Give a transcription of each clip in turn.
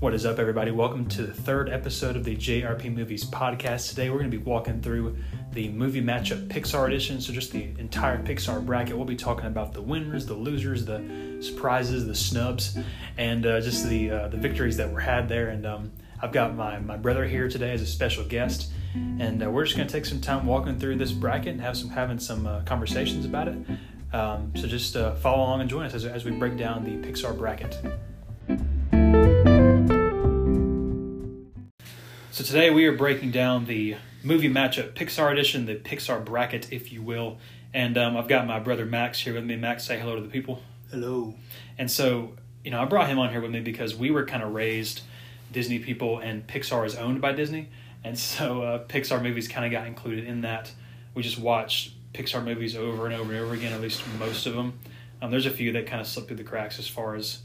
What is up, everybody? Welcome to the third episode of the JRP Movies podcast. Today, we're going to be walking through the movie matchup Pixar edition, so just the entire Pixar bracket. We'll be talking about the winners, the losers, the surprises, the snubs, and uh, just the uh, the victories that were had there. And um, I've got my my brother here today as a special guest, and uh, we're just going to take some time walking through this bracket and have some having some uh, conversations about it. Um, so just uh, follow along and join us as, as we break down the Pixar bracket. Today we are breaking down the movie matchup Pixar edition, the Pixar bracket, if you will. And um, I've got my brother Max here with me. Max, say hello to the people. Hello. And so, you know, I brought him on here with me because we were kind of raised Disney people, and Pixar is owned by Disney. And so uh, Pixar movies kind of got included in that. We just watched Pixar movies over and over and over again, at least most of them. Um, there's a few that kind of slipped through the cracks as far as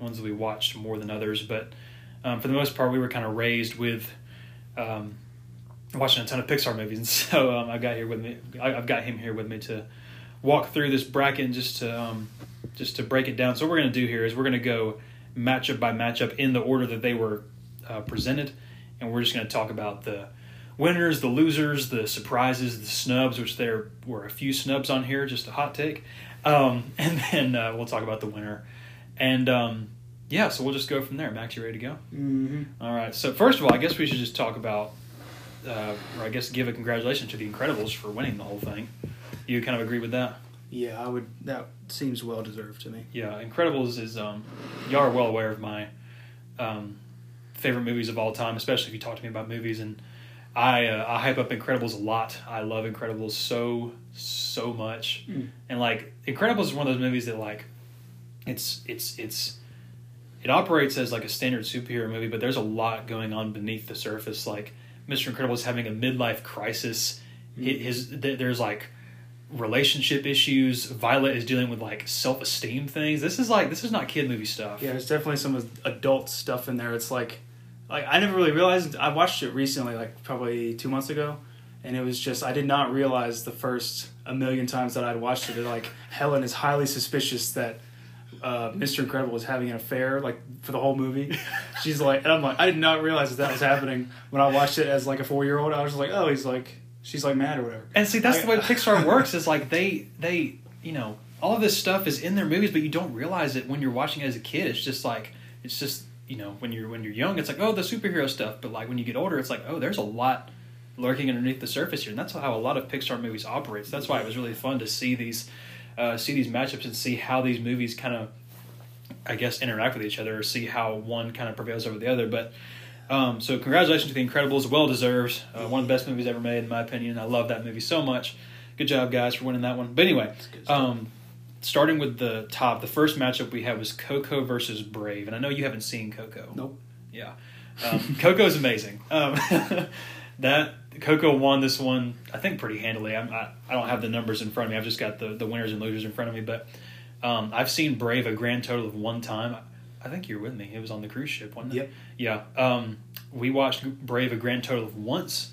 ones that we watched more than others, but um, for the most part, we were kind of raised with um, watching a ton of Pixar movies, and so um, I got here with me. I, have got him here with me to walk through this bracket and just to um, just to break it down. So what we're going to do here is we're going to go matchup by matchup in the order that they were uh, presented, and we're just going to talk about the winners, the losers, the surprises, the snubs, which there were a few snubs on here, just a hot take, um, and then uh, we'll talk about the winner, and um, yeah, so we'll just go from there. Max, you ready to go? Mm-hmm. All right. So first of all, I guess we should just talk about, uh, or I guess give a congratulations to the Incredibles for winning the whole thing. You kind of agree with that? Yeah, I would. That seems well deserved to me. Yeah, Incredibles is um, y'all are well aware of my um, favorite movies of all time, especially if you talk to me about movies and. I uh, I hype up Incredibles a lot. I love Incredibles so so much, Mm. and like Incredibles is one of those movies that like, it's it's it's it operates as like a standard superhero movie, but there's a lot going on beneath the surface. Like Mr. Incredible is having a midlife crisis. Mm-hmm. Hi- His th- there's like relationship issues. Violet is dealing with like self esteem things. This is like this is not kid movie stuff. Yeah, there's definitely some adult stuff in there. It's like, like I never really realized. I watched it recently, like probably two months ago, and it was just I did not realize the first a million times that I'd watched it. That like Helen is highly suspicious that. Uh, Mr. Incredible is having an affair like for the whole movie. She's like, and I'm like, I did not realize that that was happening when I watched it as like a four year old. I was just like, oh, he's like, she's like mad or whatever. And see, that's the way Pixar works. Is like they they you know all of this stuff is in their movies, but you don't realize it when you're watching it as a kid. It's just like it's just you know when you're when you're young, it's like oh the superhero stuff, but like when you get older, it's like oh there's a lot lurking underneath the surface here, and that's how a lot of Pixar movies operates. That's why it was really fun to see these uh, see these matchups and see how these movies kind of I guess interact with each other or see how one kind of prevails over the other, but. Um, so congratulations to The Incredibles, well deserved. Uh, one of the best movies ever made, in my opinion. I love that movie so much. Good job, guys, for winning that one. But anyway, um, starting with the top, the first matchup we had was Coco versus Brave, and I know you haven't seen Coco. Nope. Yeah, um, Coco is amazing. Um, that Coco won this one, I think, pretty handily. I'm, I I don't have the numbers in front of me. I've just got the the winners and losers in front of me. But um, I've seen Brave a grand total of one time. I think you're with me. It was on the cruise ship, wasn't it? Yep. Yeah. Um, we watched Brave a grand total of once.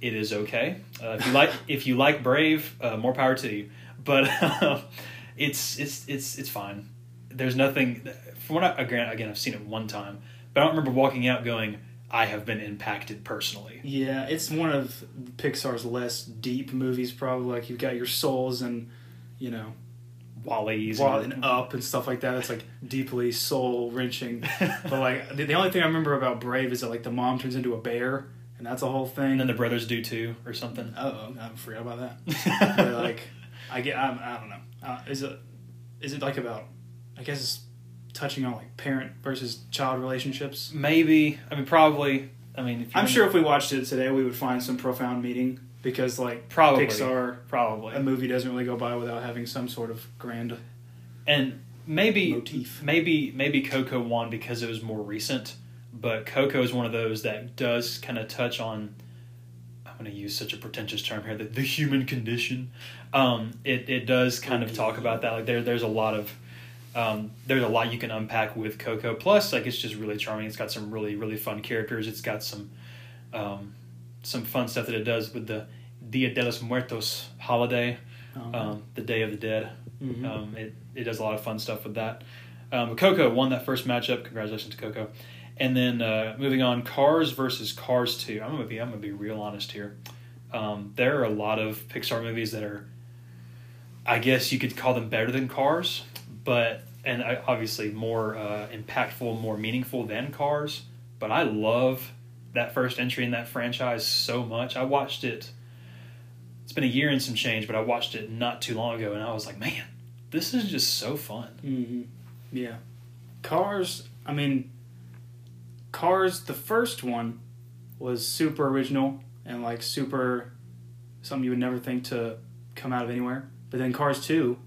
It is okay. Uh, if you like, if you like Brave, uh, more power to you. But uh, it's it's it's it's fine. There's nothing. From what I, again, again, I've seen it one time, but I don't remember walking out going, "I have been impacted personally." Yeah, it's one of Pixar's less deep movies. Probably like you've got your souls and you know, Wally's Wall and Up and stuff like that. It's like deeply soul wrenching. but like the, the only thing I remember about Brave is that like the mom turns into a bear, and that's a whole thing. and then the brothers do too, or something. oh, I forgot about that. but like, I get, I'm, I don't know. Uh, is it, is it like about? I guess it's touching on like parent versus child relationships. Maybe. I mean, probably. I mean, if you I'm sure if we watched it today, we would find some profound meaning because like Probably. Pixar probably. a movie doesn't really go by without having some sort of grand and maybe motif. maybe maybe Coco won because it was more recent, but Coco is one of those that does kind of touch on. I'm going to use such a pretentious term here, the, the human condition. Um, it it does kind of talk about that. Like there there's a lot of um, there's a lot you can unpack with Coco. Plus, like it's just really charming. It's got some really really fun characters. It's got some um, some fun stuff that it does with the Dia de los Muertos holiday, Um, um, the Day of the Dead. mhm. Um, it, it does a lot of fun stuff with that. Um, Coco won that first matchup. Congratulations to Coco. And then uh, moving on, Cars versus Cars Two. I'm gonna be I'm gonna be real honest here. Um, there are a lot of Pixar movies that are, I guess you could call them better than Cars, but and obviously more uh, impactful, more meaningful than Cars. But I love that first entry in that franchise so much. I watched it. It's been a year and some change, but I watched it not too long ago, and I was like, man, this is just so fun. Mm-hmm. Yeah. Cars, I mean, Cars, the first one was super original and like super something you would never think to come out of anywhere. But then Cars 2,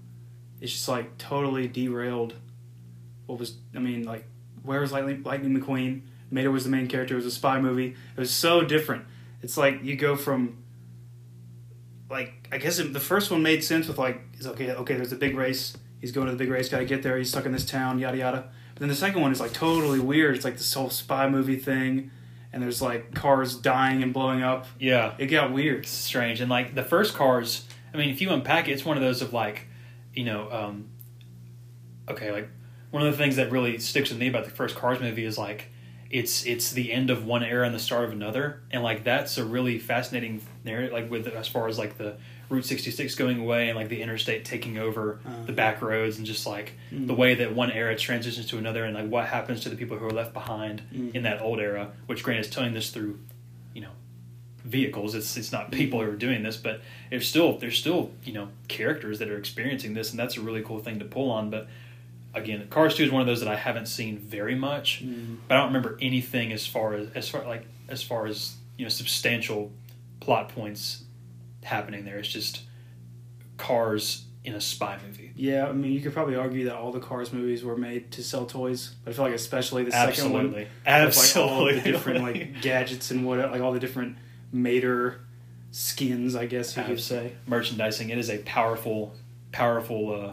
it's just like totally derailed what was, I mean, like, where was Lightning, Lightning McQueen? Mater was the main character. It was a spy movie. It was so different. It's like you go from like I guess it, the first one made sense with like it's okay okay there's a big race he's going to the big race got to get there he's stuck in this town yada yada but then the second one is like totally weird it's like this whole spy movie thing and there's like cars dying and blowing up Yeah, it got weird it's strange. And like the first Cars, I mean, if you unpack it, it's one of those of like, you know, um, okay, like one of the things that really sticks with me about the first Cars movie is like it's it's the end of one era and the start of another, and like that's a really fascinating narrative. Like with as far as like the Route 66 going away and like the interstate taking over Uh-huh. the back roads and just like the way that one era transitions to another and like what happens to the people who are left behind Mm. in that old era. Which Grant is telling this through, vehicles. It's it's not people who are doing this, but there's still there's still you know characters that are experiencing this, and that's a really cool thing to pull on. But again, Cars Two is one of those that I haven't seen very much, Mm. but I don't remember anything as far as as far like as far as you know substantial plot points happening there. It's just cars in a spy movie. yeah I mean you could probably argue that all the Cars movies were made to sell toys but I feel like especially the second one Absolutely, with like absolutely. all the different like gadgets and what like all the different Mater skins I guess you could say merchandising. It is a powerful, powerful uh,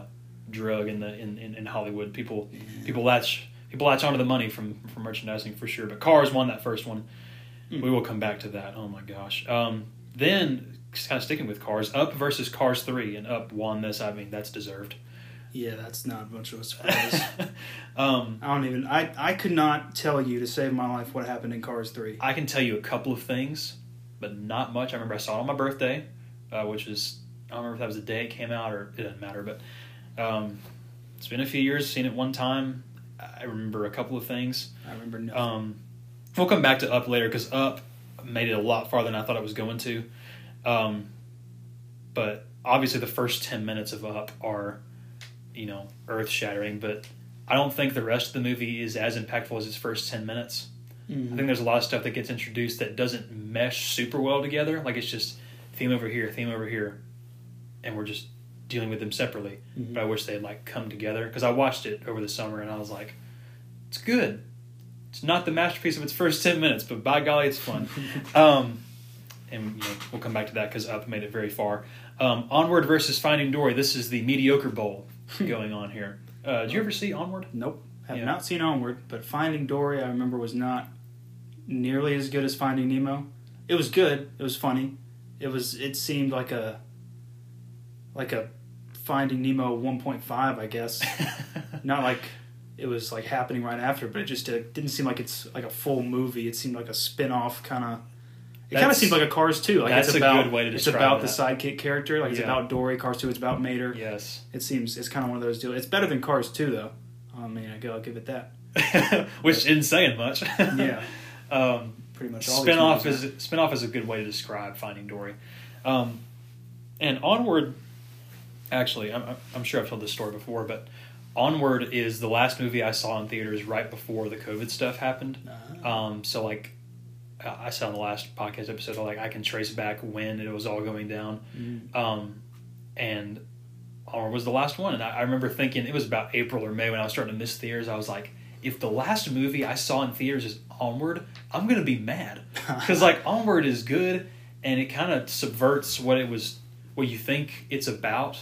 drug in the in, in, in Hollywood. People people latch people latch onto the money from from merchandising for sure. But Cars won that first one. Mm. We will come back to that. Oh my gosh. Um, then kind of sticking with Cars, Up versus Cars Three, and Up won this. I mean that's deserved. yeah that's not much of a surprise. um, I don't even. I I could not tell you to save my life what happened in Cars Three. I can tell you a couple of things, but not much. I remember I saw it on my birthday, uh, which is I don't remember if that was the day it came out or it doesn't matter. But um, it's been a few years. Seen it one time. I remember a couple of things. I remember nothing. Um, we'll come back to Up later because Up made it a lot farther than I thought it was going to. Um, but obviously, the first ten minutes of Up are, you know, earth shattering. But I don't think the rest of the movie is as impactful as its first ten minutes. I Mhm. think there's a lot of stuff that gets introduced that doesn't mesh super well together. Like it's just theme over here, theme over here, and we're just dealing with them separately. Mhm. But I wish they'd like come together because I watched it over the summer and I was like, it's good. It's not the masterpiece of its first ten minutes, but by golly, it's fun. um, and you know, we'll come back to that because Up made it very far. Um, Onward versus Finding Dory. This is the mediocre bowl going on here. Uh, did you ever see Onward? Nope. Have Yeah. not seen Onward, but Finding Dory I remember was not nearly as good as Finding Nemo. It was good. It was funny. It was. It seemed like a like a Finding Nemo 1.5, I guess. not like it was like happening right after, but it just uh, didn't seem like it's like a full movie. It seemed like a spin-off kind of. It kind of seemed like a Cars 2. Like that's it's a about good way to describe it's about that. the sidekick character. Like it's Yeah. about Dory. Cars 2. It's about Mater. yes. It seems it's kind of one of those deals. It's better than Cars 2 though. I mean, I go, I'll give it that. which isn't saying much. Yeah. um, Pretty much all spinoff is spinoff is a good way to describe Finding Dory. Um, and Onward, actually, I'm, I'm sure I've told this story before, but Onward is the last movie I saw in theaters right before the COVID stuff happened. Ah. Um, so like I said on the last podcast episode, like I can trace back when it was all going down. Mm. Um, and Onward was the last one, and I, I remember thinking it was about April or May when I was starting to miss theaters. I was like, if the last movie I saw in theaters is Onward, I'm gonna be mad because like Onward is good, and it kind of subverts what it was, what you think it's about.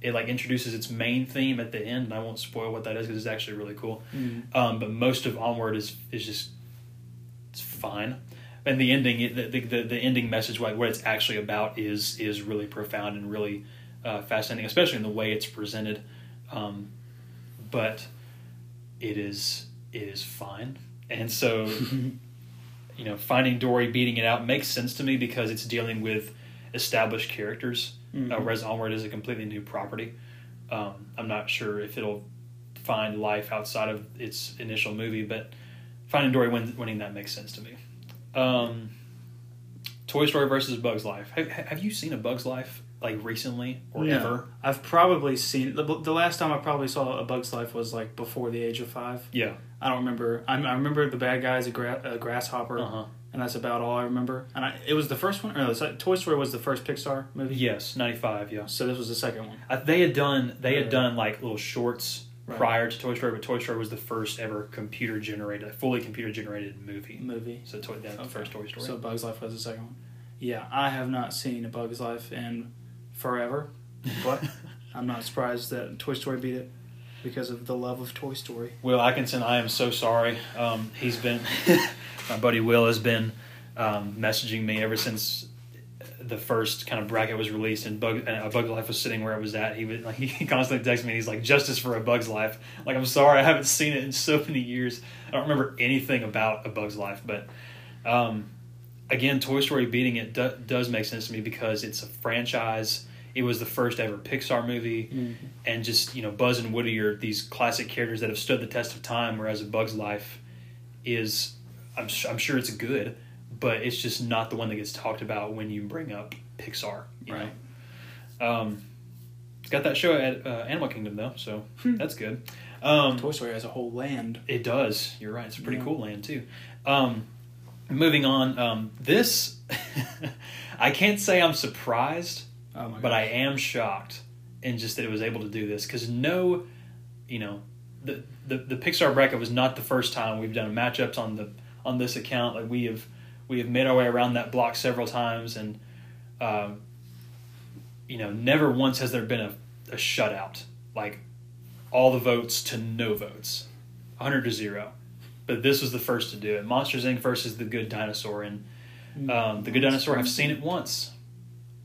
It like introduces its main theme at the end, and I won't spoil what that is because it's actually really cool. Mm. Um, but most of Onward is is just it's fine, and the ending the the, the, the ending message like what it's actually about is is really profound and really uh, fascinating, especially in the way it's presented. Um, but it is it is fine. And so you know, Finding Dory beating it out makes sense to me because it's dealing with established characters, Mhm. uh, whereas Onward is a completely new property. Um, I'm not sure if it'll find life outside of its initial movie, but Finding Dory win, winning that makes sense to me. Um, Toy Story versus Bugs Life. Have, have you seen a Bugs Life like recently or No. ever? I've probably seen the, the last time I probably saw A Bug's Life was like before the age of five. Yeah. I don't remember. I, I remember the bad guy's a, gra- a grasshopper, Uh huh. and that's about all I remember. And I, it was the first one. Or no, Toy Story was the first Pixar movie. Yes, ninety five. Yeah. So this was the second one. Uh, they had done they had done like little shorts Right. prior to Toy Story, but Toy Story was the first ever computer generated, fully computer generated movie. Movie. So Toy, that's the first Toy Story. So Bug's Life was the second one. Yeah, I have not seen A Bug's Life in forever, but I'm not surprised that Toy Story beat it because of the love of Toy Story. Will Atkinson, I am so sorry. Um, he's been my buddy Will has been um, messaging me ever since the first kind of bracket was released and Bug and A Bug's Life was sitting where it was at. He was like he constantly texts me. He's like, "Justice for A Bug's Life." Like, I'm sorry, I haven't seen it in so many years. I don't remember anything about A Bug's Life, but um, again, Toy Story beating it do, does make sense to me because it's a franchise. It was the first ever Pixar movie, and just you know, Buzz and Woody are these classic characters that have stood the test of time. Whereas A Bug's Life is, I'm I'm sure it's good, but it's just not the one that gets talked about when you bring up Pixar. You Right. know, um, it's got that show at uh, Animal Kingdom though, so Hmm. that's good. Um, Toy Story has a whole land. it does. You're right. It's a pretty Yeah. cool land too. Um, moving on. Um, this, I can't say I'm surprised, Oh my but I am shocked in just that it was able to do this because no, you know, the, the the Pixar bracket was not the first time we've done matchups on the on this account. Like we have we have made our way around that block several times, and um, you know, never once has there been a, a shutout like all the votes to no votes, hundred to zero. But this was the first to do it. Monsters Inc. versus The Good Dinosaur, and um, The Good Dinosaur. I've seen it once.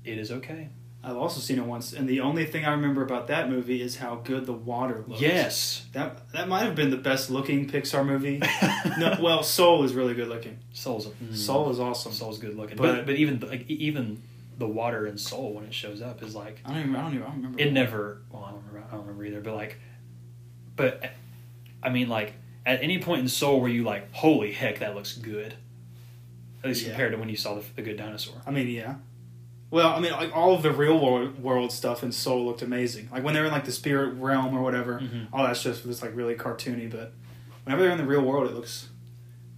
It is okay. I've also seen it once, and the only thing I remember about that movie is how good the water looks. Yes. that that might have been the best looking Pixar movie. no, well, Soul is really good looking. Soul's mm, Soul is awesome. Soul's good looking, But- but but even like even the water in Soul when it shows up is like I don't even. I don't even. I don't remember. it never. Well, I don't remember. I don't remember either. But like, but I mean, like at any point in Soul where you like, holy heck, that looks good. At least Yeah. compared to when you saw the, the Good Dinosaur. I mean, yeah. Well, I mean, like all of the real world, world stuff in Soul looked amazing. Like when they're in like the spirit realm or whatever, Mhm. all that's just was like really cartoony. But whenever they're in the real world, it looks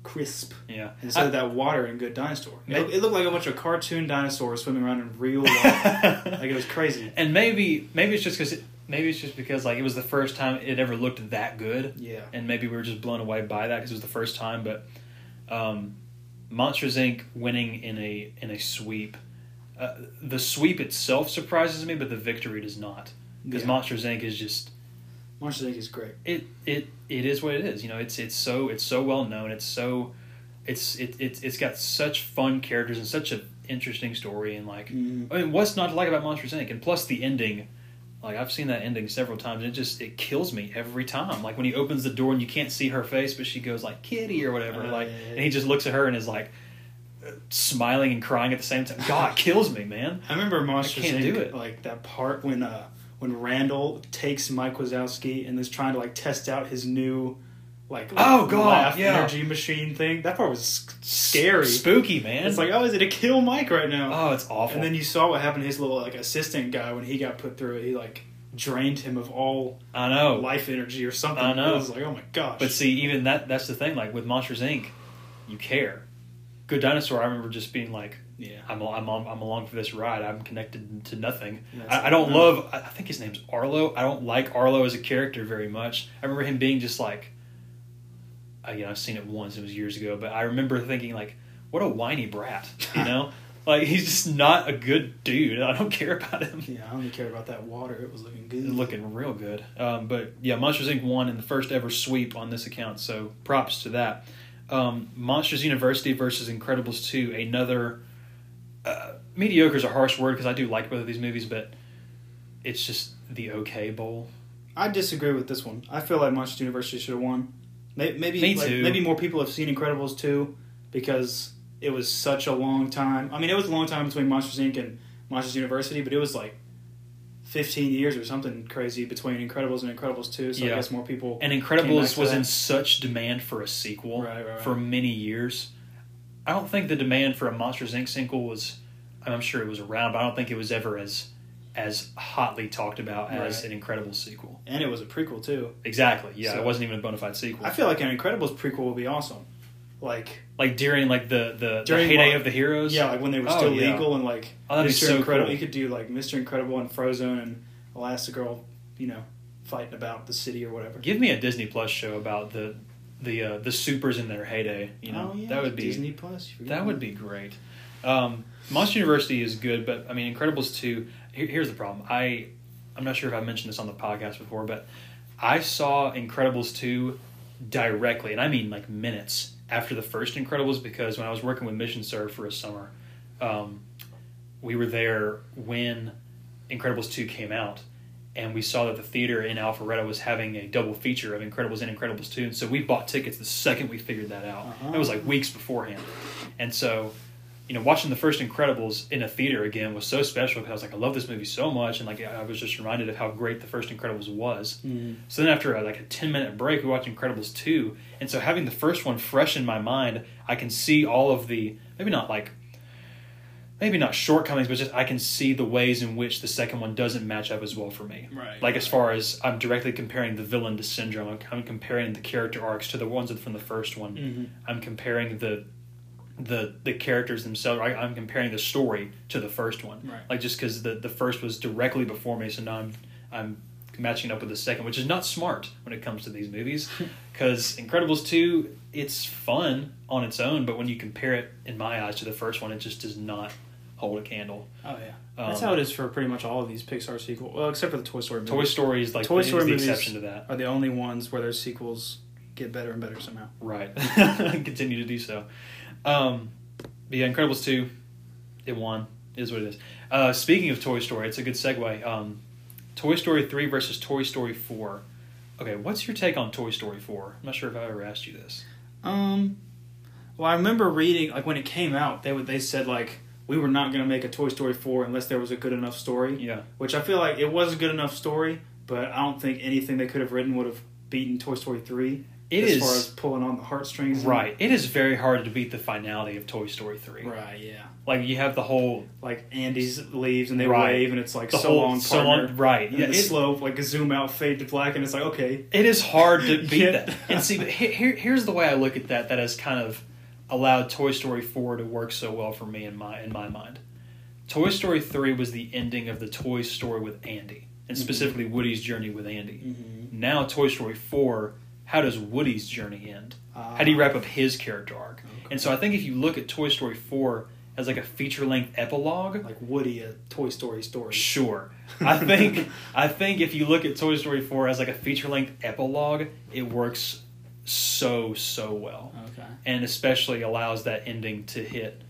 crisp. Yeah. Instead of that water in Good Dinosaur, it, it looked like a bunch of cartoon dinosaurs swimming around in real water. like it was crazy. and maybe maybe it's just because maybe it's just because like it was the first time it ever looked that good. Yeah. and maybe we were just blown away by that because it was the first time. But um, Monsters Inc. winning in a in a sweep, uh, the sweep itself surprises me, but the victory does not because Yeah. Monsters Inc. is just Monsters Inc. is great. it it it is what it is. You know, it's it's so it's so well known. It's so it's it, it's it's got such fun characters and such an interesting story and like Mhm. I mean, what's not to like about Monsters Inc. and plus the ending. Like I've seen that ending several times, and it just it kills me every time. Like when he opens the door and you can't see her face, but she goes like "Kitty" or whatever, Uh, like, and he just looks at her and is like uh, smiling and crying at the same time. God kills me, man. I remember Monsters can't Inc. do it. Like that part when uh when Randall takes Mike Wazowski and is trying to like test out his new like Oh, God, laugh yeah. energy machine thing. That part was sc- scary. spooky, man. It's like oh, is it a kill Mike right now? oh, it's awful. and then you saw what happened to his little like assistant guy when he got put through it. He like drained him of all I know, life energy or something. I know. It was like oh my gosh. but see, even that that's the thing. Like with Monsters Inc., you care. Good Dinosaur, I remember just being like, yeah. I'm I'm I'm along for this ride. I'm connected to nothing. I, I don't love. I think his name's Arlo. I don't like Arlo as a character very much. I remember him being just like. I, you know, I've seen it once. It was years ago, but I remember thinking like, what a whiny brat. You know, like he's just not a good dude. I don't care about him. Yeah, I only care about that water. It was looking good. Looking real good. Um, but yeah, Monsters Inc. won in the first ever sweep on this account, so props to that. Um, Monsters University versus Incredibles 2, another. Uh, mediocre is a harsh word because I do like both of these movies, but it's just the okay bowl. I disagree with this one. I feel like Monsters University should have won. Maybe maybe, Me like, too. maybe more people have seen Incredibles two because it was such a long time. I mean, it was a long time between Monsters Inc. and Monsters University, but it was like fifteen years or something crazy between Incredibles and Incredibles two. So Yeah. I guess more people. And Incredibles was that. in such demand for a sequel Right, right, right. for many years. I don't think the demand for a Monsters Inc. sequel was. I'm sure it was around, but I don't think it was ever as as hotly talked about as Right. an Incredibles sequel. and it was a prequel too. Exactly. Yeah, So- it wasn't even a bona fide sequel. I feel like an Incredibles prequel would be awesome. Like like during like the the, the heyday of the heroes. yeah, like when they were Oh, still yeah. legal and like Oh, that'd be Mr. so Incredible. cool. You could do like Mr. Incredible and Frozone and Elastigirl, you know, fighting about the city or whatever. Give me a Disney Plus show about the the uh, the supers in their heyday. You know, oh, yeah, that would be Disney Plus. that would be great. Um, Monster University is good, but I mean Incredibles two. Here, here's the problem. I I'm not sure if I mentioned this on the podcast before, but I saw Incredibles two directly, and I mean like minutes after the first Incredibles because when I was working with Mission Serve for a summer, um, we were there when Incredibles two came out. And we saw that the theater in Alpharetta was having a double feature of Incredibles and Incredibles 2. And so we bought tickets the second we figured that out. Uh-huh. It was like weeks beforehand. And so, you know, watching the first Incredibles in a theater again was so special because I was like, I love this movie so much, and like I was just reminded of how great the first Incredibles was. Mhm. So then after uh, like a ten minute break, we watched Incredibles two, and so having the first one fresh in my mind, I can see all of the maybe not like maybe not shortcomings, but just I can see the ways in which the second one doesn't match up as well for me. Right, Like as far as I'm directly comparing the villain to Syndrome, I'm, I'm comparing the character arcs to the ones from the first one. Mhm. I'm comparing the the the characters themselves. I, I'm comparing the story to the first one. Right. Like just because the the first was directly before me, so now I'm I'm matching up with the second, which is not smart when it comes to these movies. Because Incredibles two, it's fun on its own, but when you compare it, in my eyes, to the first one, it just does not hold a candle. Oh yeah, Um, that's how it is for pretty much all of these Pixar sequels. Well, except for the Toy Story. Movies. Toy Story is like Toy is Story the movies exception to that. are the only ones where their sequels get better and better somehow. Right. Continue to do so. Um, but yeah, Incredibles 2, it won. It is what it is. Uh, speaking of Toy Story, it's a good segue. Um, Toy Story 3 versus Toy Story 4. Okay, what's your take on Toy Story 4? I'm not sure if I ever asked you this. Um, well, I remember reading like when it came out, they would they said like we were not going to make a Toy Story four unless there was a good enough story. Yeah. Which I feel like it was a good enough story, but I don't think anything they could have written would have beaten Toy Story three. It as is far as pulling on the heartstrings. Right. It is very hard to beat the finality of Toy Story 3. Right. Yeah. Like, you have the whole. Like Andy's leaves and they Right. wave and it's like The so whole, long so partner. long, right. And Yeah, the it- slow like a zoom out fade to black and it's like okay It is hard to beat Yeah. that. And see, but here, here's the way I look at that. That has kind of allowed Toy Story four to work so well for me in my in my mind. Toy Story three was the ending of the Toy Story with Andy, and Mhm. specifically Woody's journey with Andy. mm-hmm. Now Toy Story four, how does Woody's journey end? Uh, How do you wrap up his character arc? Okay. And so I think if you look at Toy Story four as like a feature length epilogue, like Woody a Toy Story story? Sure. I think I think if you look at Toy Story 4 as like a feature length epilogue, it works so so well. Okay. And especially allows that ending to hit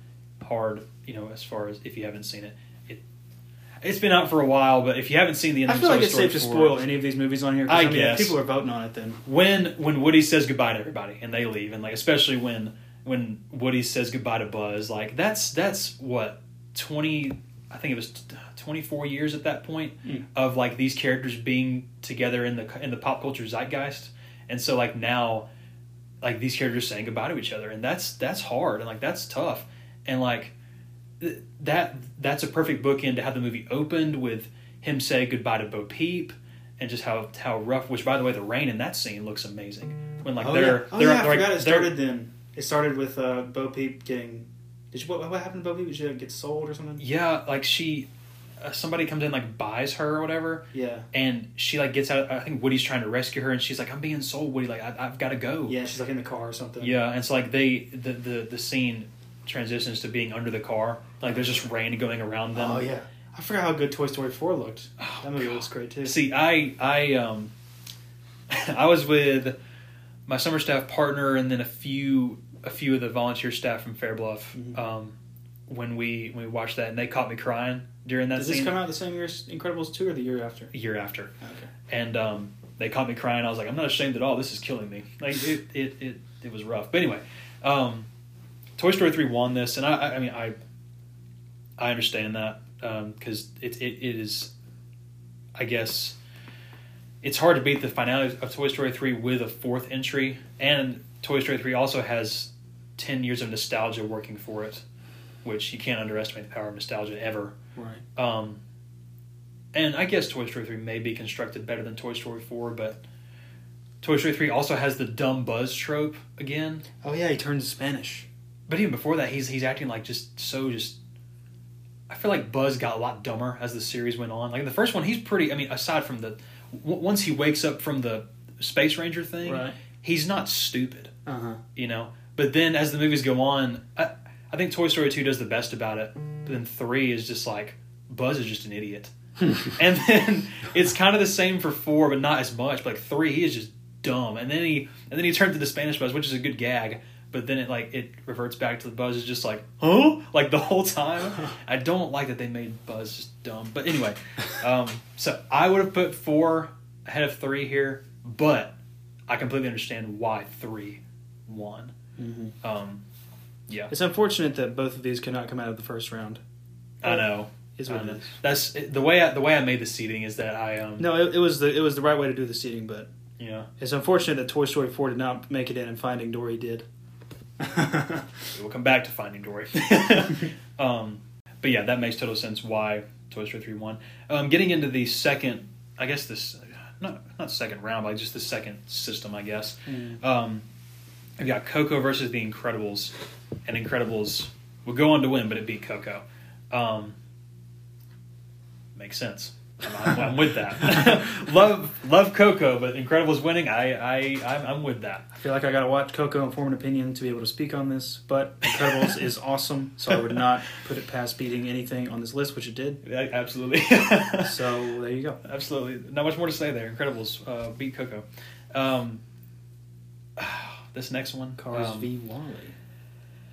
hard, you know, as far as if you haven't seen it. It it's been out for a while, but if you haven't seen the end I of feel like it's safe to spoil any of these movies on here. 'cause, I mean, guess. people are voting on it. Then when when Woody says goodbye to everybody and they leave and like especially when when Woody says goodbye to Buzz, like that's that's what 20 I think it was 24 years at that point Mm. of like these characters being together in the in the pop culture zeitgeist. And so like now like these characters saying goodbye to each other and that's that's hard and like that's tough. And like th- that that's a perfect bookend to have the movie opened with him say goodbye to Bo Peep and just how how rough which by the way the rain in that scene looks amazing when like oh they're yeah, oh, they're, yeah I they're, forgot like, it started then. It started with uh, Bo Peep getting. Did you what, what happened to Bo Peep? Did she like, get sold or something? yeah like she uh, somebody comes in like buys her or whatever Yeah, and she like gets out I think Woody's trying to rescue her and she's like I'm being sold Woody like I, I've got to go yeah. She's like in the car or something. yeah and so like they the, the the scene transitions to being under the car like there's just rain going around them Oh yeah. I forgot how good Toy Story four looked. Oh, that movie God. looks great too. See, I I um I was with my summer staff partner and then a few a few of the volunteer staff from Fair Bluff Mhm. um, when we when we watched that and they caught me crying during that Does scene this come out the same year as Incredibles two or the year after? year after Okay. and um, they caught me crying. I was like, I'm not ashamed at all. This is killing me. Like it, it, it, it was rough. But anyway, um, Toy Story three won this, and I, I, I mean, I, I understand that because it, it, it is, I guess, it's hard to beat the finale of Toy Story three with a fourth entry, and Toy Story three also has ten years of nostalgia working for it, which you can't underestimate the power of nostalgia ever. Right. Um, and I guess Toy Story 3 may be constructed better than Toy Story 4, but Toy Story 3 also has the dumb Buzz trope again. Oh yeah, he turns to Spanish. But even before that, he's he's acting like just so just. I feel like Buzz got a lot dumber as the series went on. Like in the first one, he's pretty. I mean, aside from the w- once he wakes up from the Space Ranger thing, Right. he's not stupid, Uh huh. you know. But then as the movies go on, I, I think Toy Story 2 does the best about it. But then 3 is just like Buzz is just an idiot. and then it's kind of the same for 4 but not as much. But like 3 he is just dumb. And then he and then he turned to the Spanish Buzz, which is a good gag. But then it like it reverts back to the Buzz is just like, "Huh?" like the whole time. I don't like that they made Buzz just dumb. But anyway, um, so I would have put 4 ahead of 3 here, but I completely understand why 3 won. Mm-hmm. Um, yeah, It's unfortunate that both of these could not come out of the first round. I know. Is I what know. it is. That's the way. I, the way I made the seating is that I um No, it, it was the it was the right way to do the seating, but yeah it's unfortunate that Toy Story four did not make it in, and Finding Dory did. we'll come back to Finding Dory. um, but yeah, that makes total sense why Toy Story three won. Um, getting into the second, I guess this not not second round, but just the second system, I guess. Mm. Um, I've got Coco versus The Incredibles, and Incredibles would go on to win, but it beat Coco. Um, makes sense. I'm, I'm with that. love love Coco, but Incredibles winning, I I I'm, I'm with that. I feel like I gotta watch Coco and form an opinion to be able to speak on this, but Incredibles is awesome, so I would not put it past beating anything on this list, which it did. Yeah, absolutely. So there you go. Absolutely. Not much more to say there. Incredibles uh, beat Coco. Um, this next one. Cars um, v Wally.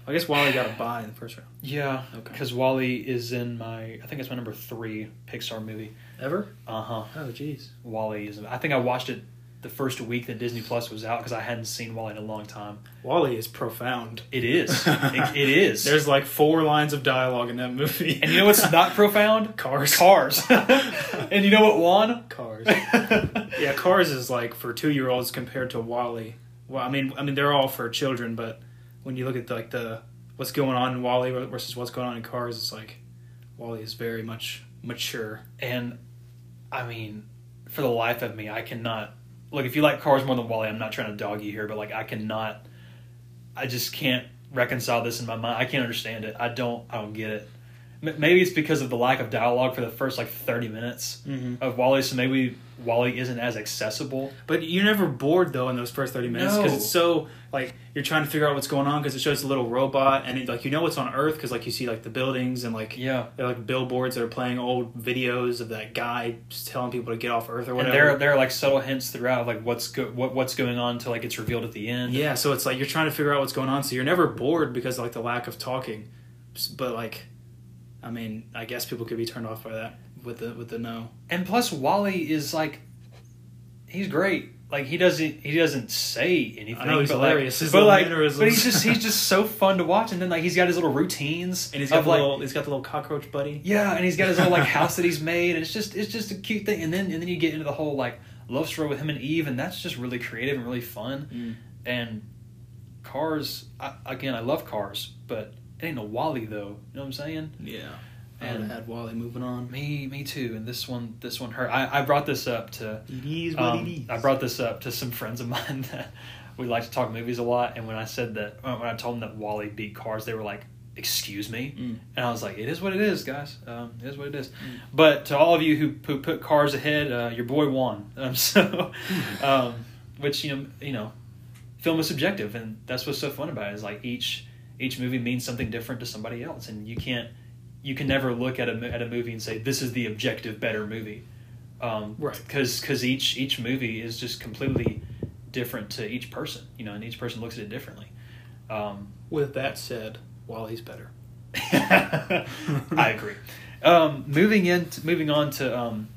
I guess Wally got a buy in the first round. Yeah, Okay. because Wally is in my. I think it's my number three Pixar movie. Ever? Uh huh. Oh, jeez. Wally is. I think I watched it the first week that Disney Plus was out because I hadn't seen Wally in a long time. Wally is profound. It is. it, it is. There's like four lines of dialogue in that movie. and you know what's not profound? Cars. Cars. and you know what won? Cars. yeah, Cars is like for two year olds compared to Wally. Well, I mean, I mean they're all for children, but when you look at like the what's going on in Wally versus what's going on in Cars, it's like Wally is very much mature. And I mean, for the life of me, I cannot look. If you like Cars more than Wally, I'm not trying to dog you here, but like I cannot. I just can't reconcile this in my mind. I can't understand it. I don't. I don't get it. Maybe it's because of the lack of dialogue for the first like 30 minutes Mm-hmm. of Wally. So maybe Wally isn't as accessible. But you're never bored though in those first thirty minutes because No. it's so like you're trying to figure out what's going on because it shows a little robot and it, like you know what's on Earth because like you see like the buildings and like Yeah. they're like billboards that are playing old videos of that guy just telling people to get off Earth or And whatever. there, there are like subtle hints throughout, like what's go- what what's going on until like it's revealed at the end. Yeah, so it's like you're trying to figure out what's going on, so you're never bored because of like the lack of talking. But like, I mean, I guess people could be turned off by that with the with the no. And plus, Wally is like, he's great. Like he doesn't he doesn't say anything. I know, he's but hilarious. Like, but little like, mannerisms. but he's just he's just so fun to watch. And then like he's got his little routines And he's got the like little he's got the little cockroach buddy. yeah, and he's got his little like house that he's made. And it's just it's just a cute thing. And then and then you get into the whole like love story with him and Eve, and that's just really creative and really fun. Mm. And Cars, I, again, I love Cars, but it ain't no Wally though. You know what I'm saying? Yeah, I would And- have had Wally moving on. Me, me too. And this one, this one hurt. I, I brought this up to It is what Um, it is. I brought this up to some friends of mine that we like to talk movies a lot, and when I said that, when I told them that Wally beat Cars, they were like, "Excuse me," Mm. and I was like, "It is what it is, guys. Um, it is what it is." But to all of you who, who put Cars ahead, uh, your boy won. Um, so, um, which you know, you know, film is subjective, and that's what's so fun about it. Is like each each movie means something different to somebody else, and you can't you can never look at a at a movie and say this is the objective better movie, um, Right. Because each each movie is just completely different to each person, you know, and each person looks at it differently. Um, With that said, Wally's better. I agree. Um, moving in, moving on to um,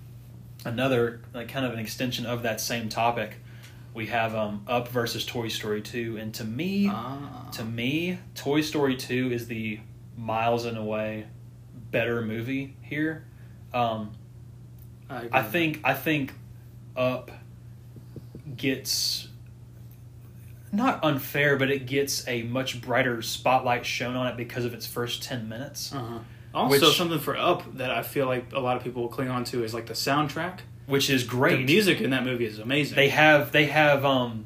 another like kind of an extension of that same topic. We have um, Up versus Toy Story two, and to me, Ah. to me, Toy Story two is the miles and away better movie here. Um, I, I think I think Up gets not unfair, but it gets a much brighter spotlight shown on it because of its first ten minutes. Uh-huh. Also, Which- something for Up that I feel like a lot of people will cling on to is like the soundtrack. Which is great. The music in that movie is amazing. They have they have um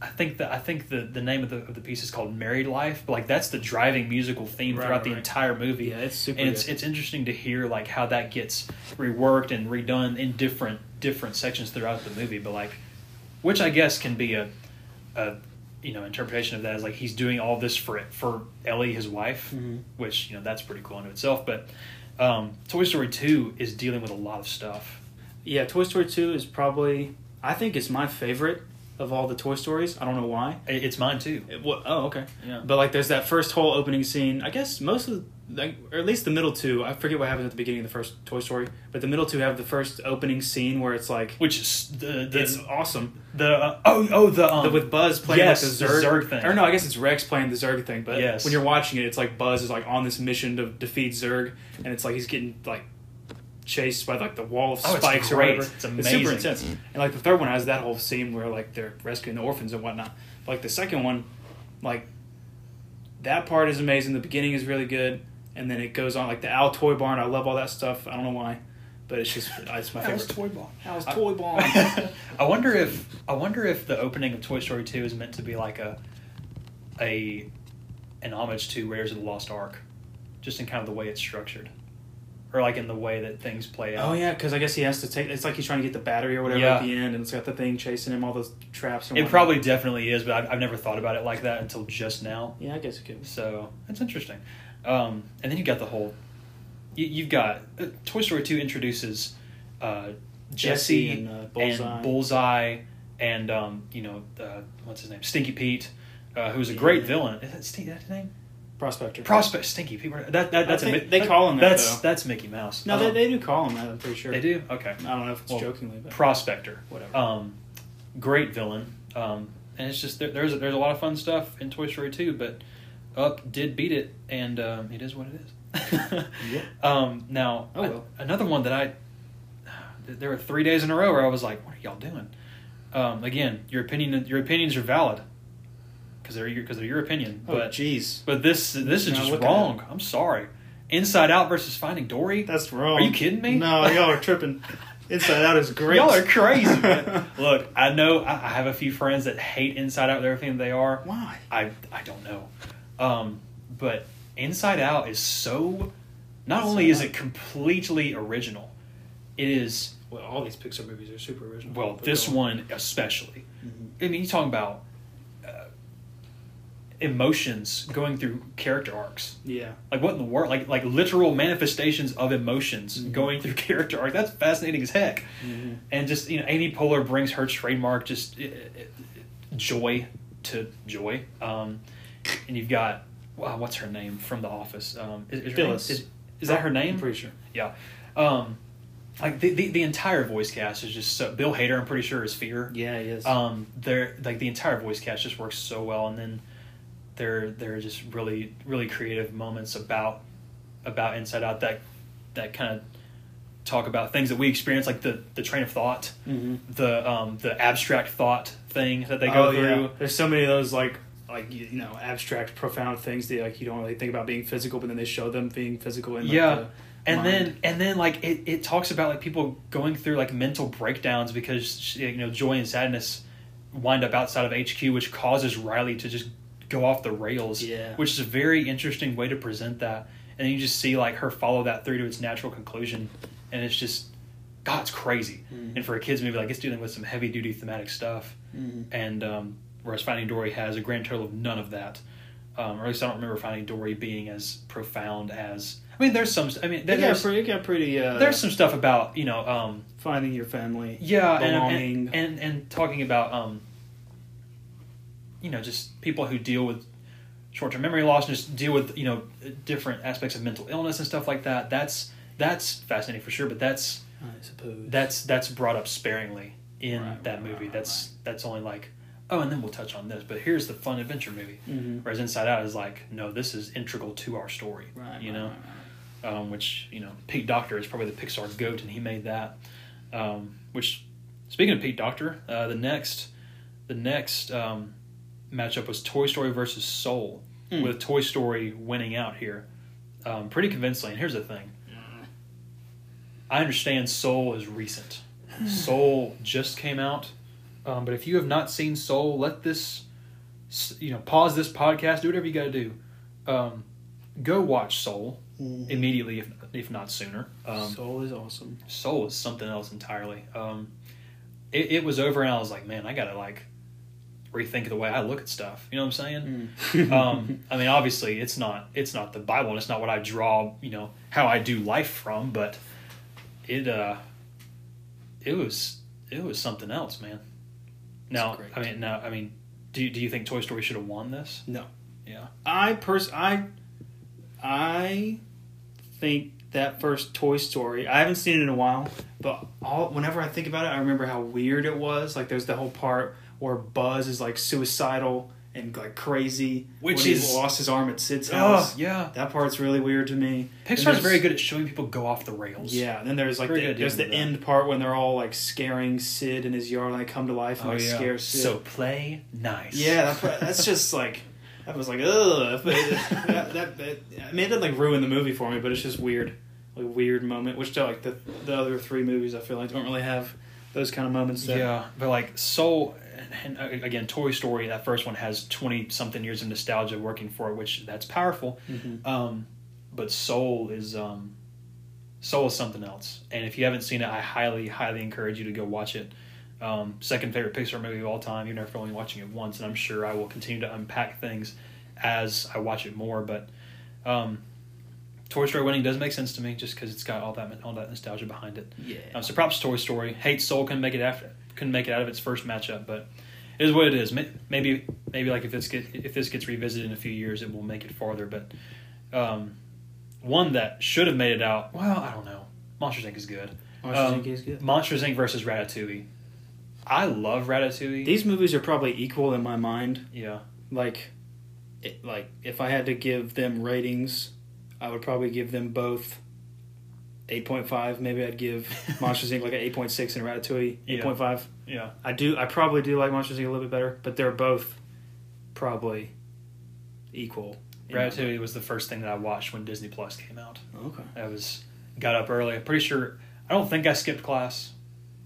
I think that I think the, the name of the of the piece is called Married Life, but like that's the driving musical theme Right, throughout the entire movie. yeah, it's super. and it's good. it's interesting to hear like how that gets reworked and redone in different different sections throughout the movie but like which i guess can be a, a you know interpretation of that is like he's doing all this for for ellie his wife Mhm. which you know that's pretty cool in itself but um, toy story 2 is dealing with a lot of stuff Yeah, Toy Story 2 is probably, I think it's my favorite of all the Toy Stories. I don't know why. It's mine too It, what, oh, okay. yeah But like, there's that first whole opening scene. I guess most of, like, or at least the middle two. I forget what happens at the beginning of the first Toy Story, but the middle two have the first opening scene where it's like, which is the the it's awesome. the uh, oh oh the um the, with Buzz playing yes, like the the Zurg, Zurg thing. Or no, I guess it's Rex playing the Zurg thing. But Yes. when you're watching it, it's like Buzz is like on this mission to defeat Zurg, and it's like he's getting like chased by like the wall of Oh, it's spikes or whatever. It's super amazing. intense. Mm. And like the third one has that whole scene where like they're rescuing the orphans and whatnot. But, like the second one, like that part is amazing. The beginning is really good, and then it goes on like the Al Toy Barn. I love all that stuff. I don't know why, but it's just uh, it's my favorite. toy ball Al's I- Toy Barn. I wonder if I wonder if the opening of Toy Story Two is meant to be like a a an homage to Raiders of the Lost Ark, just in kind of the way it's structured, or like in the way that things play out. Oh yeah, because I guess he has to take. It's like he's trying to get the battery or whatever Yeah. at the end, and it's got the thing chasing him, all those traps. And It probably definitely is, but I've, I've never thought about it like that until just now. Yeah, I guess it could. So it's interesting. Um, and then you got the whole. You, you've got uh, Toy Story Two introduces uh, Jesse Jesse and, uh, Bullseye. and Bullseye and um, you know uh, what's his name Stinky Pete, uh, who's a great villain. Is that, Stin- is that his name? Prospector. Prospect Stinky Pete. That, that that's a think Mi- they call him that, That's though. that's Mickey Mouse. No, they, they do call him that. I'm pretty sure. they do. Okay. I don't know if it's Well, jokingly, but Prospector. whatever. Um, great villain. Um, and it's just there, there's there's a lot of fun stuff in Toy Story 2, but Up did beat it, and um, it is what it is. Yeah. Um, now, Oh, a- well. another one that I there were three days in a row where I was like, "What are y'all doing?" Um, again, your opinion your opinions are valid because they're your because your opinion, oh, but jeez, but this this is just wrong. I'm sorry. Inside Out versus Finding Dory. that's wrong. Are you kidding me? No, y'all are tripping. Inside Out is great. Y'all are crazy. Look, I know I I have a few friends that hate Inside Out with everything they are. Why? I I don't know, um, but Inside Out is so. Not Inside only is it completely original, it is Well, all these Pixar movies are super original. well. This one especially. Mhm. I mean, you're talking about emotions going through character arcs. Yeah. Like what in the world? Like like literal manifestations of emotions Mhm. going through character arcs. That's fascinating as heck. Mhm. And just you know, Amy Poehler brings her trademark just uh, uh, joy to joy. Um, and you've got wow, what's her name from The Office? Um, is, is Phyllis. Is, is that her name? I'm pretty sure. Yeah. Um, like the, the the entire voice cast is just so. Bill Hader, I'm pretty sure, is Fear. Yeah, he is. Um, they're like the entire voice cast just works so well, and then there there are just really really creative moments about about Inside Out that that kind of talk about things that we experience, like the the train of thought, mm-hmm. the um the abstract thought thing that they go oh, through. Yeah. There's so many of those like like you know abstract, profound things that like you don't really think about being physical, but then they show them being physical. In, like, Yeah. the and mind. then and then like it, it talks about like people going through like mental breakdowns because you know joy and sadness wind up outside of HQ, which causes Riley to just go off the rails. Yeah. which is a very interesting way to present that. And then you just see like her follow that through to its natural conclusion, and it's just God, it's crazy. Mhm. And for a kids movie, like it's dealing with some heavy duty thematic stuff, Mhm. and um, whereas Finding Dory has a grand total of none of that. Um, or at least I don't remember Finding Dory being as profound as. I mean, there's some. I mean, It got pretty. It got pretty. Uh, there's some stuff about you know um finding your family. yeah and, Belonging. and and and talking about um you know just people who deal with short-term memory loss and just deal with you know different aspects of mental illness and stuff like that that's that's fascinating for sure but that's I suppose. that's that's brought up sparingly in Right, that right, movie. right, that's that's only like, oh, and then we'll touch on this. But here's the fun adventure movie. Mhm. Whereas Inside Out is like, no, this is integral to our story. Right. you know, um, which you know Pete Docter is probably the Pixar goat, and he made that. Um, which, speaking of Pete Docter, uh, the next, the next um, matchup was Toy Story versus Soul, Hmm. with Toy Story winning out here, um, pretty convincingly. And here's the thing: I understand Soul is recent. Soul just came out, um, but if you have not seen Soul, let this, you know, pause this podcast, do whatever you got to do. Um, go watch Soul Mhm. immediately, if if not sooner. Um, Soul is awesome. Soul is something else entirely. Um, it, it was over, and I was like, man, I gotta like rethink the way I look at stuff. You know what I'm saying? um, I mean, obviously, it's not it's not the Bible, and it's not what I draw. You know how I do life from, but it uh, it was it was something else, man. Now. I mean, now, I mean, do you- do you think Toy Story should have won this? No. Yeah. I pers I I think that first Toy Story. I haven't seen it in a while, but all whenever I think about it, I remember how weird it was. Like there's the whole part where Buzz is like suicidal and like crazy, Which when is- he lost his arm at Sid's Oh house. yeah. That part's really weird to me. Pixar's very good at showing people go off the rails. Yeah, and then there's like the, there's the with end part when they're all like scaring Sid in his yard and they come to life and Oh like yeah. scare Sid. So play nice. Yeah, that, that's just like I was like ugh. That, that, that I mean, it didn't like ruin the movie for me, but it's just weird, like weird moment. Which uh, like the the other three movies, I feel like don't really have those kind of moments. That, Yeah, but like Soul, and, uh, again, Toy Story. That first one has twenty something years of nostalgia working for it, which that's powerful. Mhm. Um, but Soul is um, Soul is something else. And if you haven't seen it, I highly, highly encourage you to go watch it. Um, second favorite Pixar movie of all time, even after only watching it once, and I'm sure I will continue to unpack things as I watch it more. But um, Toy Story winning does make sense to me, just because it's got all that all that nostalgia behind it. yeah. Um, so props to Toy Story. Hate Soul couldn't make it after couldn't make it out of its first matchup, but it is what it is. Maybe maybe like if this get if this gets revisited in a few years, it will make it farther. But um, one that should have made it out. Well, I don't know. Monsters Inc. is good. Monsters um, Inc. is good. Monsters Inc. versus Ratatouille. I love Ratatouille. These movies are probably equal in my mind. yeah, Like, it, like if I had to give them ratings, I would probably give them both. 8.5 maybe I'd give Monsters Inc. like an 8.6 and Ratatouille 8.5 yeah. I do. I probably do like Monsters Inc. a little bit better, but they're both probably equal. Ratatouille was the first thing that I watched when Disney Plus came out. Okay. I was got up early. I'm pretty sure. I don't think I skipped class.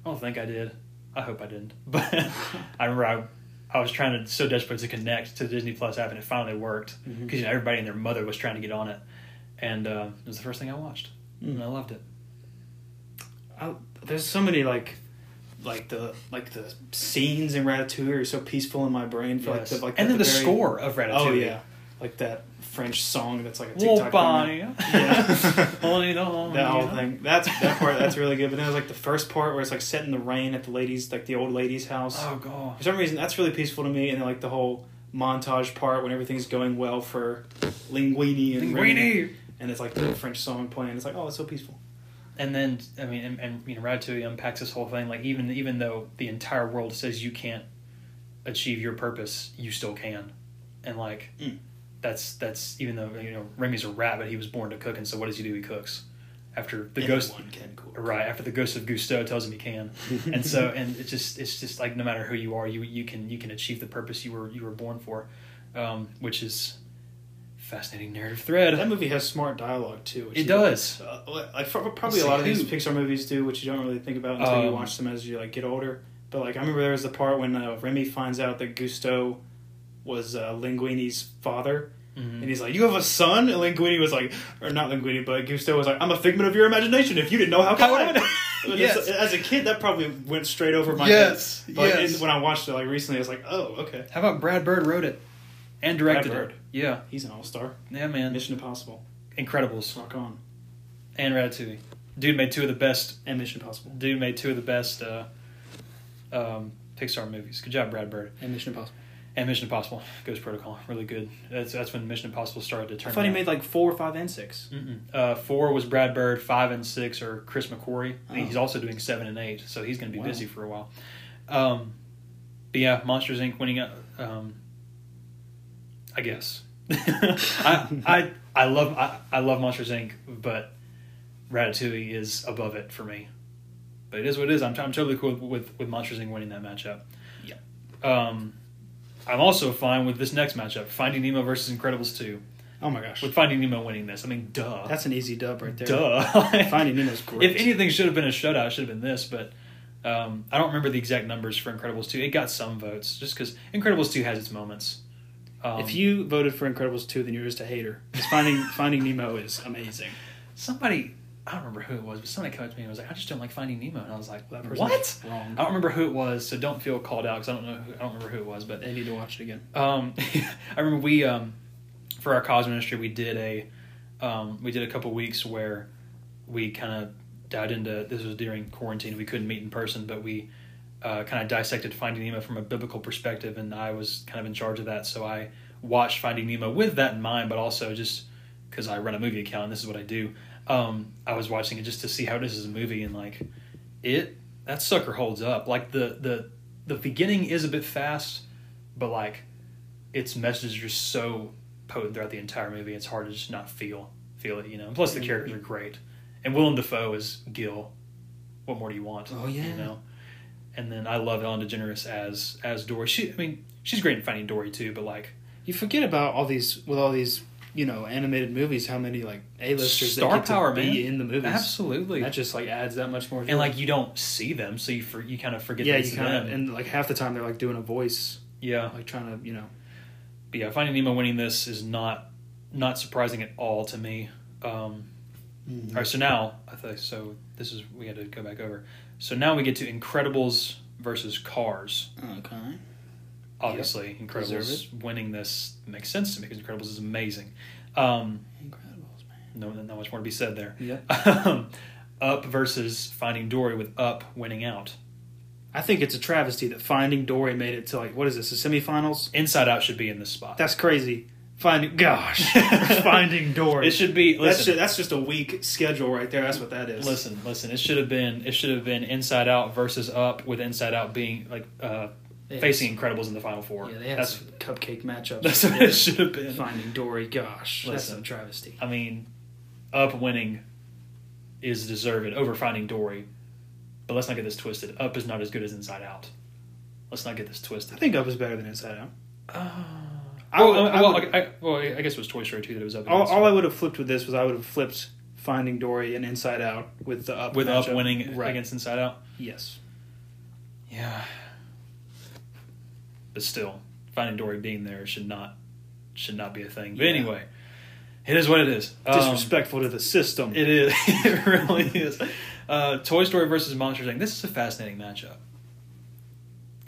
I don't think I did. I hope I didn't. But I remember I, I was trying to so desperate to connect to the Disney Plus app, and it finally worked because Mhm. you know, everybody and their mother was trying to get on it, and uh, it was the first thing I watched, Mm. and I loved it. I, there's so many like, like the like the scenes in Ratatouille are so peaceful in my brain for Yes. like the like and then the very- score of Ratatouille. Oh yeah, like that French song that's like a TikTok. Bonnie. Yeah. Only the- That whole thing. That's that part. That's really good. But then there's like the first part where it's like set in the rain at the ladies, like the old lady's house. Oh god. For some reason, that's really peaceful to me. And then like the whole montage part when everything's going well for Linguini and Remy. Linguini. And it's like the French song playing. It's like oh, it's so peaceful. And then I mean, and, and you know, Ratatouille unpacks this whole thing. Like even even though the entire world says you can't achieve your purpose, you still can. And like Mm. that's that's even though you know Remy's a rat, but he was born to cook, and so what does he do? He cooks. After the ghost, Anyone can cook. right? After the ghost of Gusteau tells him he can, and so and it's just it's just like no matter who you are, you you can you can achieve the purpose you were you were born for, um, which is fascinating narrative thread. that movie has smart dialogue too. which It you- does. Uh, like probably a lot of these? Pixar movies do, which you don't really think about until you Um, watch them as you like get older. But like I remember there was the part when uh, Remy finds out that Gusteau was uh, Linguini's father, Mhm. and he's like, "You have a son?" And Linguini was like, or not Linguini, but Gusteau was like, "I'm a figment of your imagination. If you didn't know, how How would I?" Yes. as, as a kid, that probably went straight over my Yes, head. But yes. in- when I watched it like recently, I was like, "Oh, okay, How about Brad Bird wrote it and directed Brad Bird. it? Yeah, he's an all star." yeah, man. Mission Impossible, Incredibles rock on, and Ratatouille. Dude made two of the best. and Mission Impossible, Dude made two of the best uh, um, Pixar movies. Good job, Brad Bird. and Mission Impossible. And Mission Impossible, Ghost Protocol, really good. That's that's when Mission Impossible started to turn. I thought he made like four, five, and six. Mm-mm. Uh, four was Brad Bird. Five and six are Chris McQuarrie. Oh. He's also doing seven and eight, so he's going to be Wow. busy for a while. Um, but yeah, Monsters Inc. winning. uh, Um, I guess. I I I love I, I love Monsters Inc. But Ratatouille is above it for me. But it is what it is. I'm, I'm totally cool with with Monsters Inc. winning that matchup. Yeah. Um, I'm also fine with this next matchup: Finding Nemo versus Incredibles two. Oh my gosh, With Finding Nemo winning this, I mean, duh. that's an easy dub right there. Duh. Finding Nemo's great. If anything should have been a shutout, it should have been this. But um, I don't remember the exact numbers for Incredibles two. It got some votes just because Incredibles two has its moments. Um, if you voted for Incredibles two, then you're just a hater. 'Cause Finding Finding Nemo is amazing. somebody, I don't remember who it was, but somebody came up to me and was like, "I just don't like Finding Nemo," and I was like, That person's "What?" Wrong. I don't remember who it was, so don't feel called out because I don't know. Who, I don't remember who it was, but They need to watch it again. Um, I remember we um, for our cause ministry we did a um, we did a couple weeks where we kind of dived into this was during quarantine we couldn't meet in person but we uh, kind of dissected Finding Nemo from a biblical perspective and I was kind of in charge of that so I watched Finding Nemo with that in mind but also just because I run a movie account and this is what I do um, I was watching it just to see how this is a movie and like it that sucker holds up like the the the beginning is a bit fast but like its messages are just so potent throughout the entire movie. It's hard to just not feel feel it, you know. And plus, the characters are great, and Willem Dafoe is Gil. What more do you want? Oh, yeah. you know. And then I love Ellen DeGeneres as as Dory. She, I mean, she's great in Finding Dory too. But like You forget about all these with all these you know animated movies. How many like A-listers Star get power, to be man. in the movies? absolutely, That just like adds that much more. and like you don't see them, so you for, you kind of forget. yeah, that you kind of and like half the time they're like doing a voice, yeah. like trying to you know. But yeah, Finding Nemo winning this is not not surprising at all to me. Um, All right, so now I thought so. This is we had to go back over. So now we get to Incredibles versus Cars. Okay. Obviously, Deserve Incredibles winning this makes sense to me because Incredibles is amazing. Um, Incredibles, man. no, not much more to be said there. Yeah. Um, Up versus Finding Dory with Up winning out. I think it's a travesty that Finding Dory made it to like what is this, the semifinals? Inside Out should be in this spot. That's crazy. Finding gosh, Finding Dory. it should be. that's Listen, just, that's just a weak schedule right there. That's what that is. listen, listen. It should have been. It should have been Inside Out versus Up with Inside Out being like uh, They had facing Incredibles in the final four. Yeah, they had That's some cupcake matchups. that's what it should have been. Finding Dory, gosh, Listen. that's a travesty. I mean, Up winning is deserved over Finding Dory, but let's not get this twisted. Up is not as good as Inside Out. Let's not get this twisted. I think Up is better than Inside Out. Uh, I well, would- I well, I, well, I guess it was Toy Story 2 that was up. All, against all it. I would have flipped with this was I would have flipped Finding Dory and Inside Out with the Up with Up matchup. winning right. against Inside Out. Yes. Yeah, but still, Finding Dory being there should not should not be a thing. But Yeah. anyway, it is what it is. Um, Disrespectful to the system. It is. it really is. Uh, Toy Story versus Monsters Inc. This is a fascinating matchup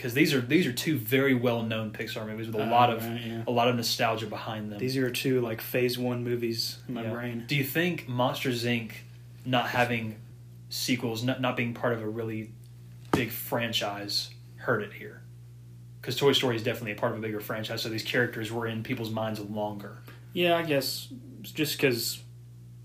because these are these are two very well known Pixar movies with a Uh, lot of right, yeah. a lot of nostalgia behind them. These are two like Phase One movies in my Yeah. brain. Do you think Monsters Inc. not having sequels, not not being part of a really big franchise, hurt it here? Because Toy Story is definitely a part of a bigger franchise, so these characters were in people's minds longer. Yeah, I guess just because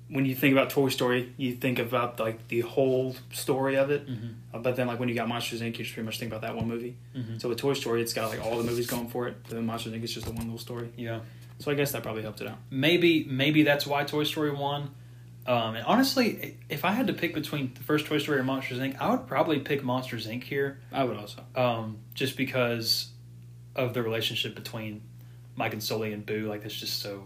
when you think about Toy Story, you think about like the whole story of it. Mm-hmm. Uh, But then, like when you got Monsters Inc., you just pretty much think about that one movie. Mm-hmm. So with Toy Story, it's got like all the movies going for it. But then Monsters Inc. is just a one little story. Yeah. So I guess that probably helped it out. maybe maybe that's why Toy Story won. Um, and honestly, if I had to pick between the first Toy Story or Monsters Inc., I would probably pick Monsters Inc. here, I would also. um, just because of the relationship between Mike and Sully and Boo. Like, that's just so,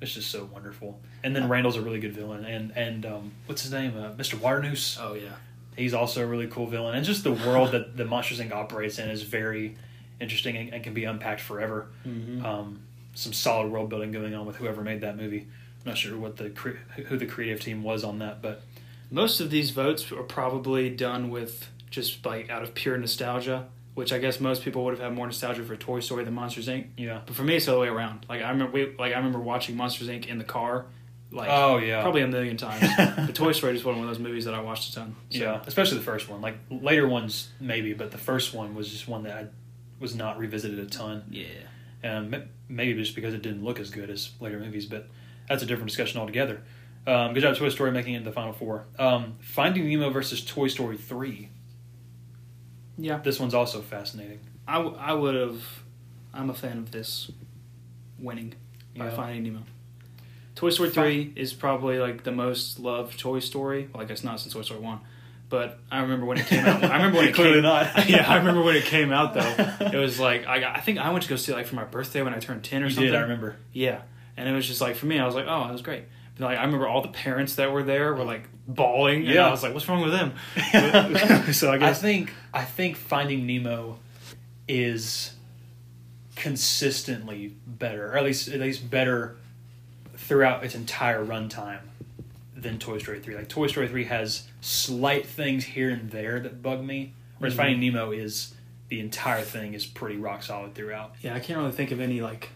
it's just so wonderful. And then Randall's a really good villain, and and um, what's his name, uh, Mr. Waternoose. Oh yeah. He's also a really cool villain, and just the world that the Monsters Inc. operates in is very interesting and, and can be unpacked forever Mm-hmm. um, some solid world building going on with whoever made that movie. I'm not sure what the cre- who the creative team was on that, but Most of these votes are probably done with just like out of pure nostalgia, which I guess most people would have had more nostalgia for Toy Story than Monsters Inc. yeah. But for me, it's the other way around. Like I remember, we, like I remember watching Monsters Inc. in the car, like oh yeah, probably a million times. but Toy Story is one of those movies that I watched a ton. So. yeah, especially the first one. Like later ones maybe, but the first one was just one that I was not revisited a ton. Yeah. M- maybe just because it didn't look as good as later movies, but that's a different discussion altogether. Um, good job, Toy Story, making it in the final four. Um, Finding Nemo versus Toy Story three. Yeah. This one's also fascinating. I, w- I would have. I'm a fan of this winning by Yeah. Finding Nemo. Toy Story Fi- 3 is probably like the most loved Toy Story. Well, I guess not since Toy Story 1. But I remember when it came out. I remember when it Clearly came not. yeah, I remember when it came out though. It was like I got, I think I went to go see it like for my birthday when I turned 10 or You something. did, I remember. Yeah. And it was just like for me I was like, "Oh, that was great." But like I remember all the parents that were there were like bawling and Yeah. I was like, "What's wrong with them?" so I I think I think Finding Nemo is consistently better, or at least at least better throughout its entire runtime than Toy Story three. Like Toy Story three has slight things here and there that bug me, whereas Mhm. Finding Nemo is the entire thing is pretty rock solid throughout. Yeah, I can't really think of any like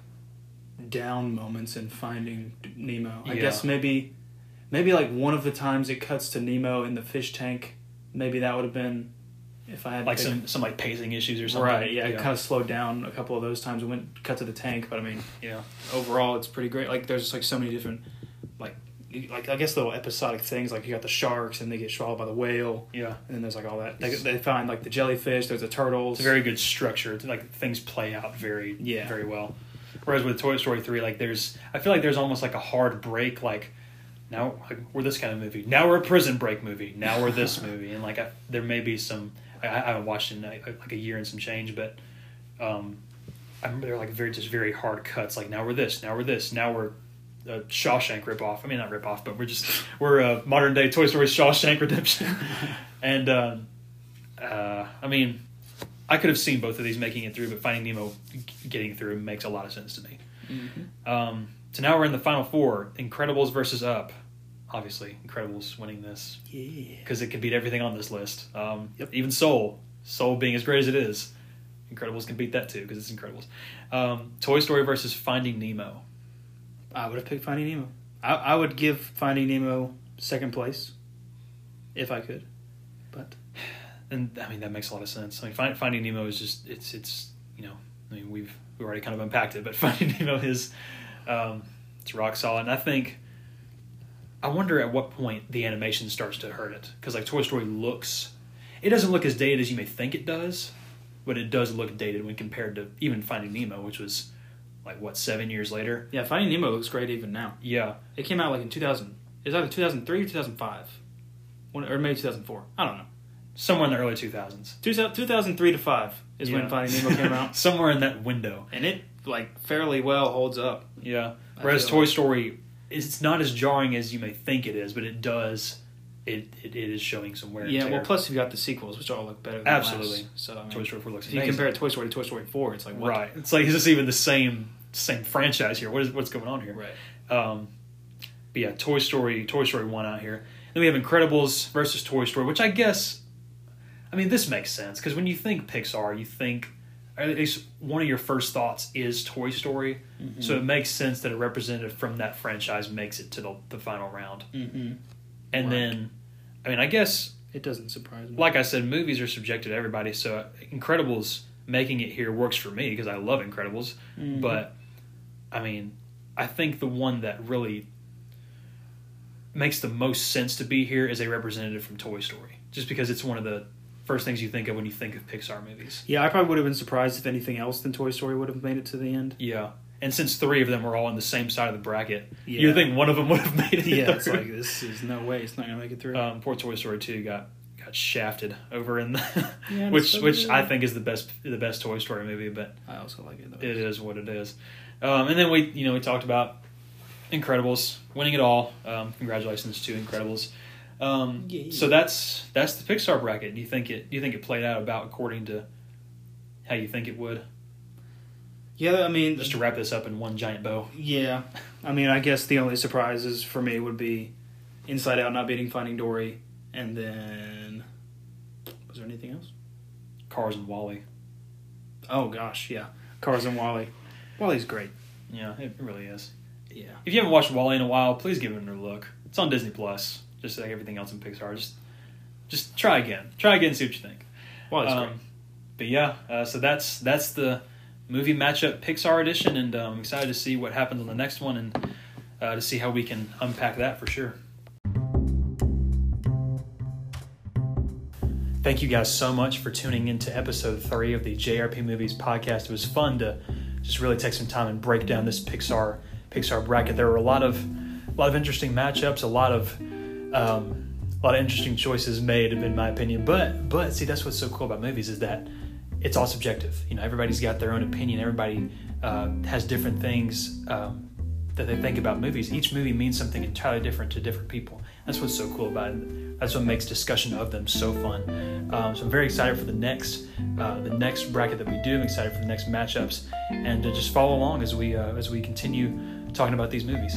down moments in Finding Nemo. I Yeah. guess maybe maybe like one of the times it cuts to Nemo in the fish tank. Maybe that would have been if I had Like some some like pacing issues or something. right. Yeah, it kind of slowed down a couple of those times. We went cut to the tank, but I mean yeah. overall it's pretty great. Like there's just like so many different like like I guess little episodic things. Like you got the sharks and they get swallowed by the whale, Yeah. and then there's like all that. They, they find like the jellyfish. There's the turtles. It's a very good structure. It's Like things play out very Yeah. very well. Whereas with Toy Story three, like there's I feel like there's almost like a hard break. Like now like, we're this kind of movie. Now we're a prison break movie. Now we're this movie. And like I, there may be some. I, I haven't watched it in like, a year and some change, but um, I remember they're like very just very hard cuts. Like now we're this. Now we're this. Now we're a Shawshank ripoff. I mean not ripoff, but we're just we're a modern day Toy Story Shawshank Redemption. and um, uh, I mean, I could have seen both of these making it through, but Finding Nemo getting through makes a lot of sense to me. Mhm. Um, so now we're in the final four: Incredibles versus Up. Obviously, Incredibles winning this Yeah. because it can beat everything on this list. Um, Yep. Even Soul, Soul being as great as it is, Incredibles can beat that too because it's Incredibles. Um, Toy Story versus Finding Nemo. I would have picked Finding Nemo. I, I would give Finding Nemo second place, if I could. And I mean that makes a lot of sense. I mean, find, Finding Nemo is just it's it's you know I mean we've we already kind of unpacked it, but Finding Nemo is um, it's rock solid. And I think I wonder at what point the animation starts to hurt it because like Toy Story looks, it doesn't look as dated as you may think it does, but it does look dated when compared to even Finding Nemo, which was like what seven years later. yeah, Finding Nemo looks great even now. Yeah, It came out like in 2000. It's either 2003 or 2005. Or maybe 2004. I don't know. Somewhere in the early two thousands 2003 to 5 is when Finding Nemo came out. somewhere in that window. And it, like, fairly well holds up. Yeah. I Whereas Toy like- Story, it's not as jarring as you may think it is, but it does. It it, it is showing some wear. Yeah, well, plus you've got the sequels, which all look better than Absolutely. last. So, I mean, Toy Story Four looks if you compare Toy Story to Toy Story 4, it's like, what? right? It's like is this even the same same franchise here? What is what's going on here? Right. Um, but yeah, Toy Story, Toy Story one out here. Then we have Incredibles versus Toy Story, which I guess, I mean, this makes sense because when you think Pixar, you think at least one of your first thoughts is Toy Story, Mm-hmm. so it makes sense that a representative from that franchise makes it to the, the final round. Mm-hmm. And Right. then, I mean, I guess, It doesn't surprise me. like I said, movies are subjective to everybody. So Incredibles making it here works for me because I love Incredibles. Mhm. But, I mean, I think the one that really makes the most sense to be here is a representative from Toy Story, just because it's one of the first things you think of when you think of Pixar movies. Yeah, I probably would have been surprised if anything else than Toy Story would have made it to the end. Yeah. And since three of them were all on the same side of the bracket, Yeah. you'd think one of them would have made it. Yeah, it's like this is no way it's not gonna make it through. um, poor Toy Story two got got shafted over in the Yeah, which so which I think is the best the best Toy Story movie, but I also like it though. it is what it is. Um, and then we you know we talked about Incredibles winning it all. Um, congratulations to Incredibles. Um, Yay. so that's that's the Pixar bracket. Do you think it do you think it played out about according to how you think it would? Yeah, I mean, Just to wrap this up in one giant bow. yeah, I mean, I guess the only surprises for me would be Inside Out not beating Finding Dory, and then was there anything else? Cars and WALL-E. Oh gosh, yeah, Cars and WALL-E. WALL-E's great. Yeah, it really is. Yeah, If you haven't watched WALL-E in a while, please give it another look. It's on Disney Plus, just like everything else in Pixar. Just, just try again. Try again, and see what you think. WALL-E's Um, great. but yeah, uh, so that's that's the movie matchup Pixar edition, and um, I'm excited to see what happens on the next one and uh, to see how we can unpack that for sure. Thank you guys so much for tuning into episode three of the JRP Movies podcast. It was fun to just really take some time and break down this Pixar Pixar bracket. There were a lot of a lot of interesting matchups, a lot of um, a lot of interesting choices made, in my opinion. But but see, that's what's so cool about movies is that it's all subjective. You know, everybody's got their own opinion. Everybody uh, has different things um, that they think about movies. Each movie means something entirely different to different people. That's what's so cool about it. That's what makes discussion of them so fun. Um, so I'm very excited for the next uh, the next bracket that we do. I'm excited for the next matchups, and to just follow along as we uh, as we continue talking about these movies.